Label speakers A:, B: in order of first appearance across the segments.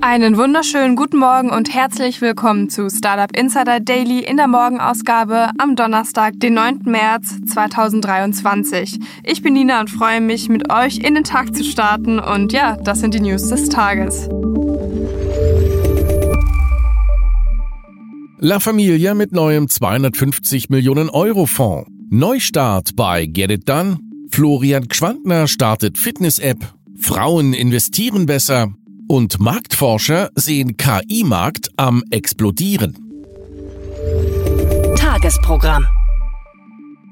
A: Einen wunderschönen guten Morgen und herzlich willkommen zu Startup Insider Daily in der Morgenausgabe am Donnerstag, den 9. März 2023. Ich bin Nina und freue mich, mit euch in den Tag zu starten und ja, das sind die News des Tages.
B: La Familia mit neuem 250 Millionen Euro Fonds. Neustart bei Get It Done. Florian Gschwandner startet Fitness-App. Frauen investieren besser und Marktforscher sehen KI-Markt am explodieren.
C: Tagesprogramm.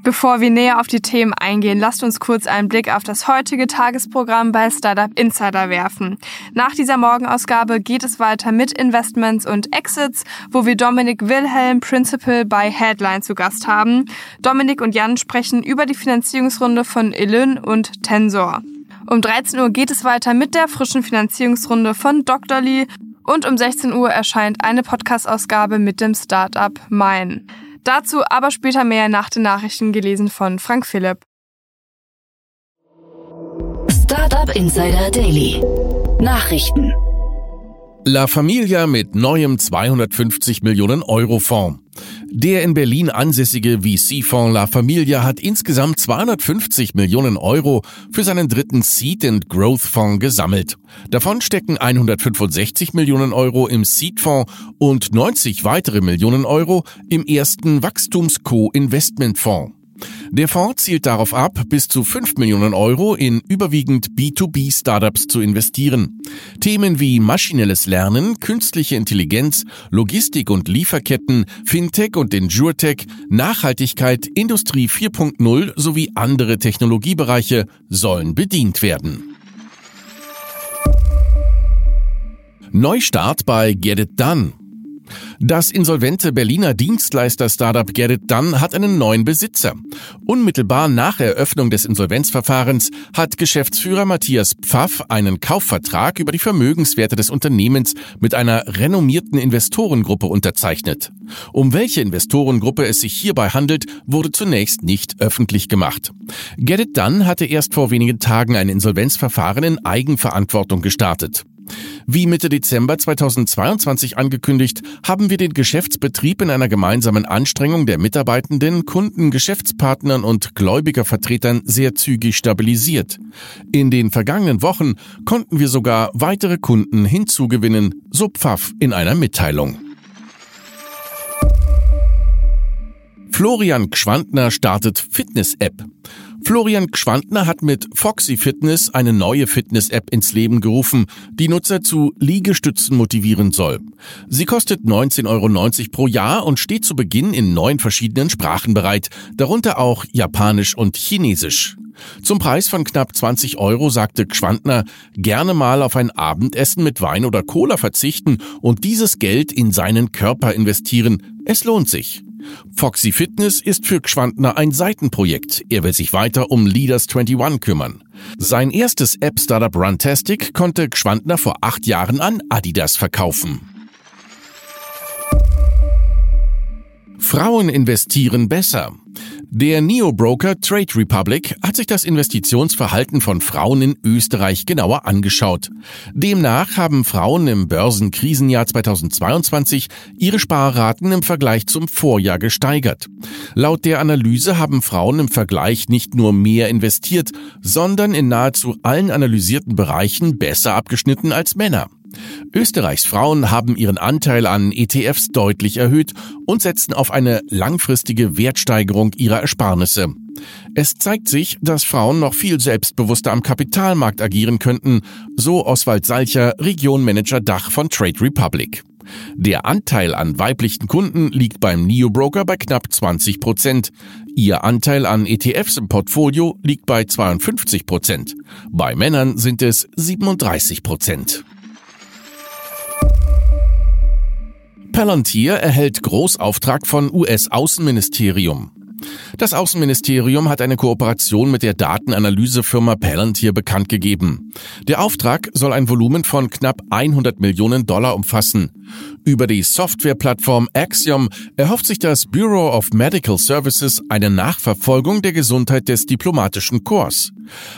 A: Bevor wir näher auf die Themen eingehen, lasst uns kurz einen Blick auf das heutige Tagesprogramm bei Startup Insider werfen. Nach dieser Morgenausgabe geht es weiter mit Investments und Exits, wo wir Dominik Wilhelm, Principal bei Headline zu Gast haben. Dominik und Jan sprechen über die Finanzierungsrunde von Elyn und Tensor. Um 13 Uhr geht es weiter mit der frischen Finanzierungsrunde von Dr. Lee und um 16 Uhr erscheint eine Podcast-Ausgabe mit dem Startup Mine. Dazu aber später mehr nach den Nachrichten gelesen von Frank Philipp.
C: Startup Insider Daily. Nachrichten.
B: La Familia mit neuem 250 Millionen Euro Fonds. Der in Berlin ansässige VC-Fonds La Familia hat insgesamt 250 Millionen Euro für seinen dritten Seed and Growth Fonds gesammelt. Davon stecken 165 Millionen Euro im Seed-Fonds und 90 weitere Millionen Euro im ersten Wachstums-Co-Investment-Fonds. Der Fonds zielt darauf ab, bis zu 5 Millionen Euro in überwiegend B2B-Startups zu investieren. Themen wie maschinelles Lernen, künstliche Intelligenz, Logistik und Lieferketten, Fintech und Insurtech, Nachhaltigkeit, Industrie 4.0 sowie andere Technologiebereiche sollen bedient werden. Neustart bei Get It Done. Das insolvente Berliner Dienstleister-Startup Get It Done hat einen neuen Besitzer. Unmittelbar nach Eröffnung des Insolvenzverfahrens hat Geschäftsführer Matthias Pfaff einen Kaufvertrag über die Vermögenswerte des Unternehmens mit einer renommierten Investorengruppe unterzeichnet. Um welche Investorengruppe es sich hierbei handelt, wurde zunächst nicht öffentlich gemacht. Get It Done hatte erst vor wenigen Tagen ein Insolvenzverfahren in Eigenverantwortung gestartet. Wie Mitte Dezember 2022 angekündigt, haben wir den Geschäftsbetrieb in einer gemeinsamen Anstrengung der Mitarbeitenden, Kunden, Geschäftspartnern und Gläubigervertretern sehr zügig stabilisiert. In den vergangenen Wochen konnten wir sogar weitere Kunden hinzugewinnen, so Pfaff in einer Mitteilung. Florian Gschwandner startet Fitness-App. Florian Gschwandner hat mit Foxy Fitness eine neue Fitness-App ins Leben gerufen, die Nutzer zu Liegestützen motivieren soll. Sie kostet 19,90 Euro pro Jahr und steht zu Beginn in neun verschiedenen Sprachen bereit, darunter auch Japanisch und Chinesisch. Zum Preis von knapp 20 Euro sagte Gschwandner, gerne mal auf ein Abendessen mit Wein oder Cola verzichten und dieses Geld in seinen Körper investieren. Es lohnt sich. Foxy Fitness ist für Gschwandner ein Seitenprojekt. Er will sich weiter um Leaders 21 kümmern. Sein erstes App-Startup Runtastic konnte Gschwandner vor acht Jahren an Adidas verkaufen. Frauen investieren besser. Der Neo-Broker Trade Republic hat sich das Investitionsverhalten von Frauen in Österreich genauer angeschaut. Demnach haben Frauen im Börsenkrisenjahr 2022 ihre Sparraten im Vergleich zum Vorjahr gesteigert. Laut der Analyse haben Frauen im Vergleich nicht nur mehr investiert, sondern in nahezu allen analysierten Bereichen besser abgeschnitten als Männer. Österreichs Frauen haben ihren Anteil an ETFs deutlich erhöht und setzen auf eine langfristige Wertsteigerung ihrer Ersparnisse. Es zeigt sich, dass Frauen noch viel selbstbewusster am Kapitalmarkt agieren könnten, so Oswald Salcher, Regionmanager Dach von Trade Republic. Der Anteil an weiblichen Kunden liegt beim Neo-Broker bei knapp 20 Prozent. Ihr Anteil an ETFs im Portfolio liegt bei 52 Prozent. Bei Männern sind es 37 Prozent. Palantir erhält Großauftrag von US-Außenministerium. Das Außenministerium hat eine Kooperation mit der Datenanalysefirma Palantir bekannt gegeben. Der Auftrag soll ein Volumen von knapp 100 Millionen Dollar umfassen. Über die Softwareplattform Axiom erhofft sich das Bureau of Medical Services eine Nachverfolgung der Gesundheit des diplomatischen Korps.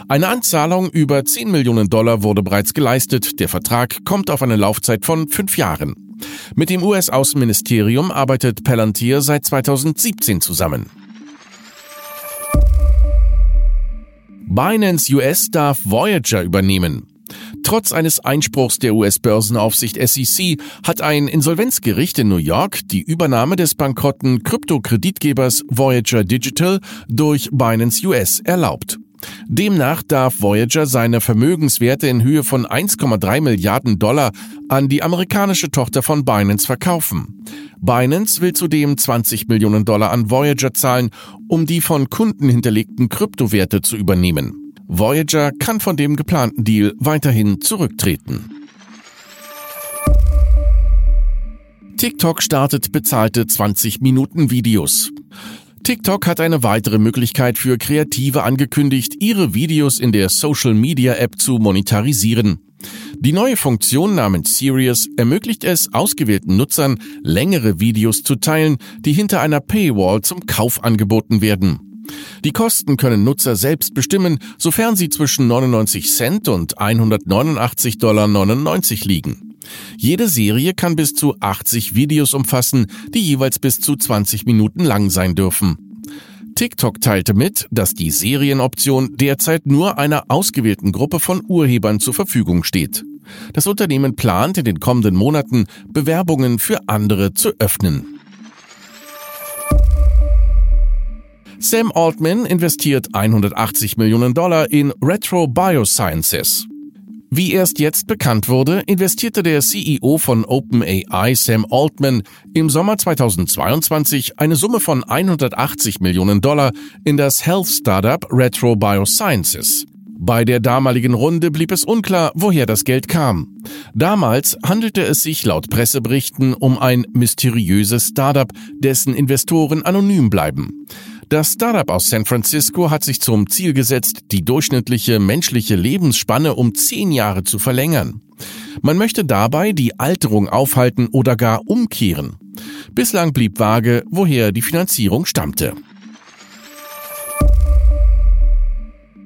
B: Eine Anzahlung über 10 Millionen Dollar wurde bereits geleistet. Der Vertrag kommt auf eine Laufzeit von fünf Jahren. Mit dem US-Außenministerium arbeitet Palantir seit 2017 zusammen. Binance US darf Voyager übernehmen. Trotz eines Einspruchs der US-Börsenaufsicht SEC hat ein Insolvenzgericht in New York die Übernahme des bankrotten Kryptokreditgebers Voyager Digital durch Binance US erlaubt. Demnach darf Voyager seine Vermögenswerte in Höhe von 1,3 Milliarden Dollar an die amerikanische Tochter von Binance verkaufen. Binance will zudem 20 Millionen Dollar an Voyager zahlen, um die von Kunden hinterlegten Kryptowerte zu übernehmen. Voyager kann von dem geplanten Deal weiterhin zurücktreten. TikTok startet bezahlte 20 Minuten Videos. TikTok hat eine weitere Möglichkeit für Kreative angekündigt, ihre Videos in der Social Media App zu monetarisieren. Die neue Funktion namens Serious ermöglicht es ausgewählten Nutzern, längere Videos zu teilen, die hinter einer Paywall zum Kauf angeboten werden. Die Kosten können Nutzer selbst bestimmen, sofern sie zwischen 99 Cent und 189,99 Dollar liegen. Jede Serie kann bis zu 80 Videos umfassen, die jeweils bis zu 20 Minuten lang sein dürfen. TikTok teilte mit, dass die Serienoption derzeit nur einer ausgewählten Gruppe von Urhebern zur Verfügung steht. Das Unternehmen plant in den kommenden Monaten Bewerbungen für andere zu öffnen. Sam Altman investiert 180 Millionen Dollar in Retro Biosciences. Wie erst jetzt bekannt wurde, investierte der CEO von OpenAI Sam Altman im Sommer 2022 eine Summe von 180 Millionen Dollar in das Health Startup Retro Biosciences. Bei der damaligen Runde blieb es unklar, woher das Geld kam. Damals handelte es sich laut Presseberichten um ein mysteriöses Startup, dessen Investoren anonym bleiben. Das Startup aus San Francisco hat sich zum Ziel gesetzt, die durchschnittliche menschliche Lebensspanne um zehn Jahre zu verlängern. Man möchte dabei die Alterung aufhalten oder gar umkehren. Bislang blieb vage, woher die Finanzierung stammte.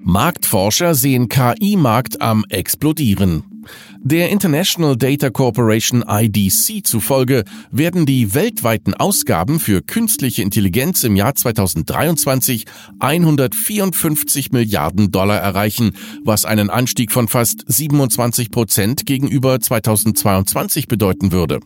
B: Marktforscher sehen KI-Markt am explodieren. Der International Data Corporation IDC zufolge werden die weltweiten Ausgaben für künstliche Intelligenz im Jahr 2023 154 Milliarden Dollar erreichen, was einen Anstieg von fast 27 Prozent gegenüber 2022 bedeuten würde.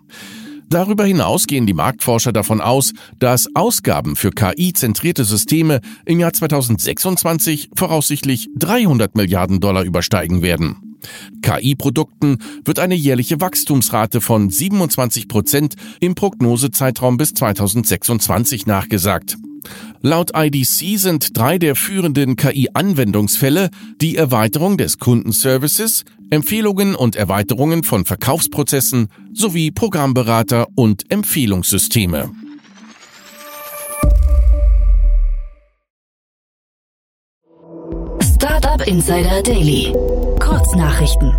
B: Darüber hinaus gehen die Marktforscher davon aus, dass Ausgaben für KI-zentrierte Systeme im Jahr 2026 voraussichtlich 300 Milliarden Dollar übersteigen werden. KI-Produkten wird eine jährliche Wachstumsrate von 27 Prozent im Prognosezeitraum bis 2026 nachgesagt. Laut IDC sind drei der führenden KI-Anwendungsfälle die Erweiterung des Kundenservices, Empfehlungen und Erweiterungen von Verkaufsprozessen sowie Programmberater und Empfehlungssysteme.
C: Startup Insider Daily. Kurznachrichten.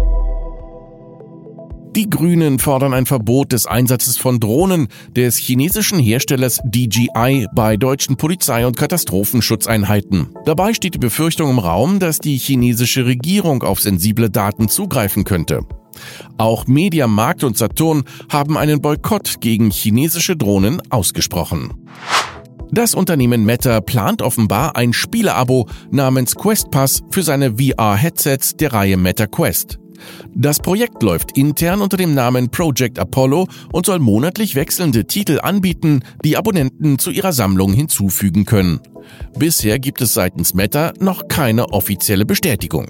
B: Die Grünen fordern ein Verbot des Einsatzes von Drohnen des chinesischen Herstellers DJI bei deutschen Polizei- und Katastrophenschutzeinheiten. Dabei steht die Befürchtung im Raum, dass die chinesische Regierung auf sensible Daten zugreifen könnte. Auch Mediamarkt und Saturn haben einen Boykott gegen chinesische Drohnen ausgesprochen. Das Unternehmen Meta plant offenbar ein Spieleabo namens Quest Pass für seine VR-Headsets der Reihe Meta Quest. Das Projekt läuft intern unter dem Namen Project Apollo und soll monatlich wechselnde Titel anbieten, die Abonnenten zu ihrer Sammlung hinzufügen können. Bisher gibt es seitens Meta noch keine offizielle Bestätigung.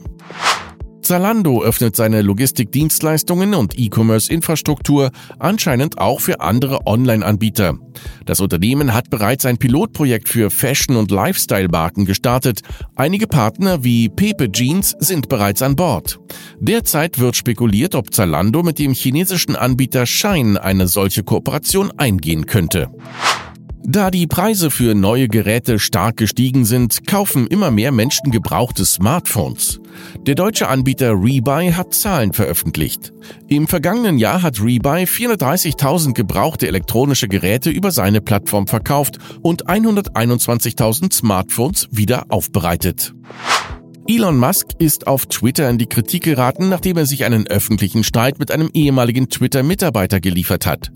B: Zalando öffnet seine Logistikdienstleistungen und E-Commerce-Infrastruktur anscheinend auch für andere Online-Anbieter. Das Unternehmen hat bereits ein Pilotprojekt für Fashion- und Lifestyle-Marken gestartet. Einige Partner wie Pepe Jeans sind bereits an Bord. Derzeit wird spekuliert, ob Zalando mit dem chinesischen Anbieter Shine eine solche Kooperation eingehen könnte. Da die Preise für neue Geräte stark gestiegen sind, kaufen immer mehr Menschen gebrauchte Smartphones. Der deutsche Anbieter Rebuy hat Zahlen veröffentlicht. Im vergangenen Jahr hat Rebuy 430.000 gebrauchte elektronische Geräte über seine Plattform verkauft und 121.000 Smartphones wieder aufbereitet. Elon Musk ist auf Twitter in die Kritik geraten, nachdem er sich einen öffentlichen Streit mit einem ehemaligen Twitter-Mitarbeiter geliefert hat.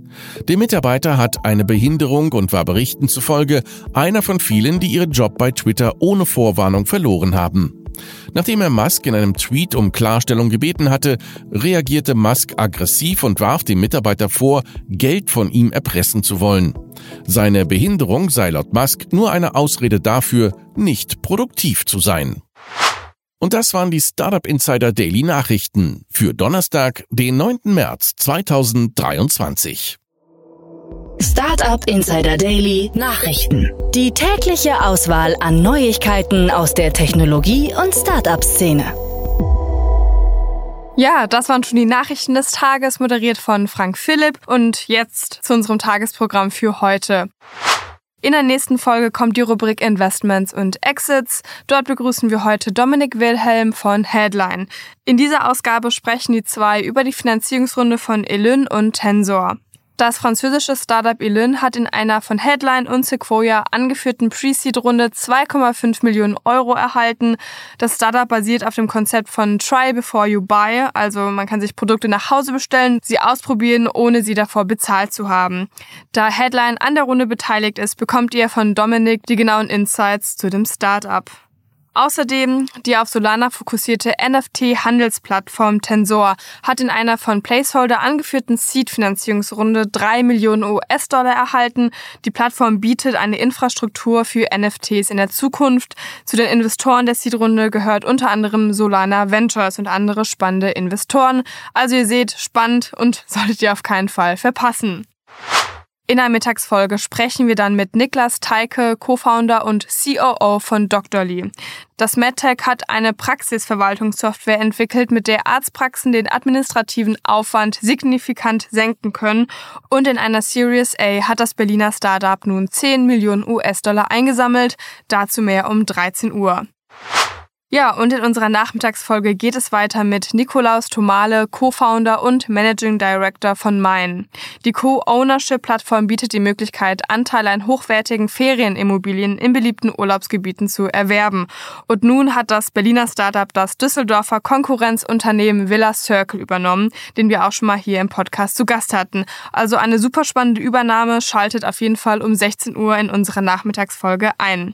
B: Der Mitarbeiter hat eine Behinderung und war Berichten zufolge einer von vielen, die ihren Job bei Twitter ohne Vorwarnung verloren haben. Nachdem er Musk in einem Tweet um Klarstellung gebeten hatte, reagierte Musk aggressiv und warf dem Mitarbeiter vor, Geld von ihm erpressen zu wollen. Seine Behinderung sei laut Musk nur eine Ausrede dafür, nicht produktiv zu sein. Und das waren die Startup Insider Daily Nachrichten für Donnerstag, den 9. März 2023.
C: Startup Insider Daily Nachrichten. Die tägliche Auswahl an Neuigkeiten aus der Technologie- und Startup-Szene.
A: Ja, das waren schon die Nachrichten des Tages, moderiert von Frank Philipp. Und jetzt zu unserem Tagesprogramm für heute. In der nächsten Folge kommt die Rubrik Investments und Exits. Dort begrüßen wir heute Dominik Wilhelm von Headline. In dieser Ausgabe sprechen die zwei über die Finanzierungsrunde von Elyn und Tensor. Das französische Startup Elyn hat in einer von Headline und Sequoia angeführten Pre-Seed-Runde 2,5 Millionen Euro erhalten. Das Startup basiert auf dem Konzept von Try Before You Buy, also man kann sich Produkte nach Hause bestellen, sie ausprobieren, ohne sie davor bezahlt zu haben. Da Headline an der Runde beteiligt ist, bekommt ihr von Dominik die genauen Insights zu dem Startup. Außerdem die auf Solana fokussierte NFT-Handelsplattform Tensor hat in einer von Placeholder angeführten Seed-Finanzierungsrunde drei Millionen US-Dollar erhalten. Die Plattform bietet eine Infrastruktur für NFTs in der Zukunft. Zu den Investoren der Seed-Runde gehört unter anderem Solana Ventures und andere spannende Investoren. Also ihr seht, spannend und solltet ihr auf keinen Fall verpassen. In der Mittagsfolge sprechen wir dann mit Niklas Teike, Co-Founder und COO von Doctorly. Das MedTech hat eine Praxisverwaltungssoftware entwickelt, mit der Arztpraxen den administrativen Aufwand signifikant senken können. Und in einer Series A hat das Berliner Startup nun 10 Millionen US-Dollar eingesammelt. Dazu mehr um 13 Uhr. Ja, und in unserer Nachmittagsfolge geht es weiter mit Nikolaus Tomale, Co-Founder und Managing Director von Mine. Die Co-Ownership-Plattform bietet die Möglichkeit, Anteile an hochwertigen Ferienimmobilien in beliebten Urlaubsgebieten zu erwerben. Und nun hat das Berliner Startup das Düsseldorfer Konkurrenzunternehmen Villa Circle übernommen, den wir auch schon mal hier im Podcast zu Gast hatten. Also eine super spannende Übernahme, schaltet auf jeden Fall um 16 Uhr in unsere Nachmittagsfolge ein.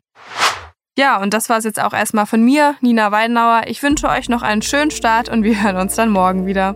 A: Ja, und das war es jetzt auch erstmal von mir, Nina Weidenauer. Ich wünsche euch noch einen schönen Start und wir hören uns dann morgen wieder.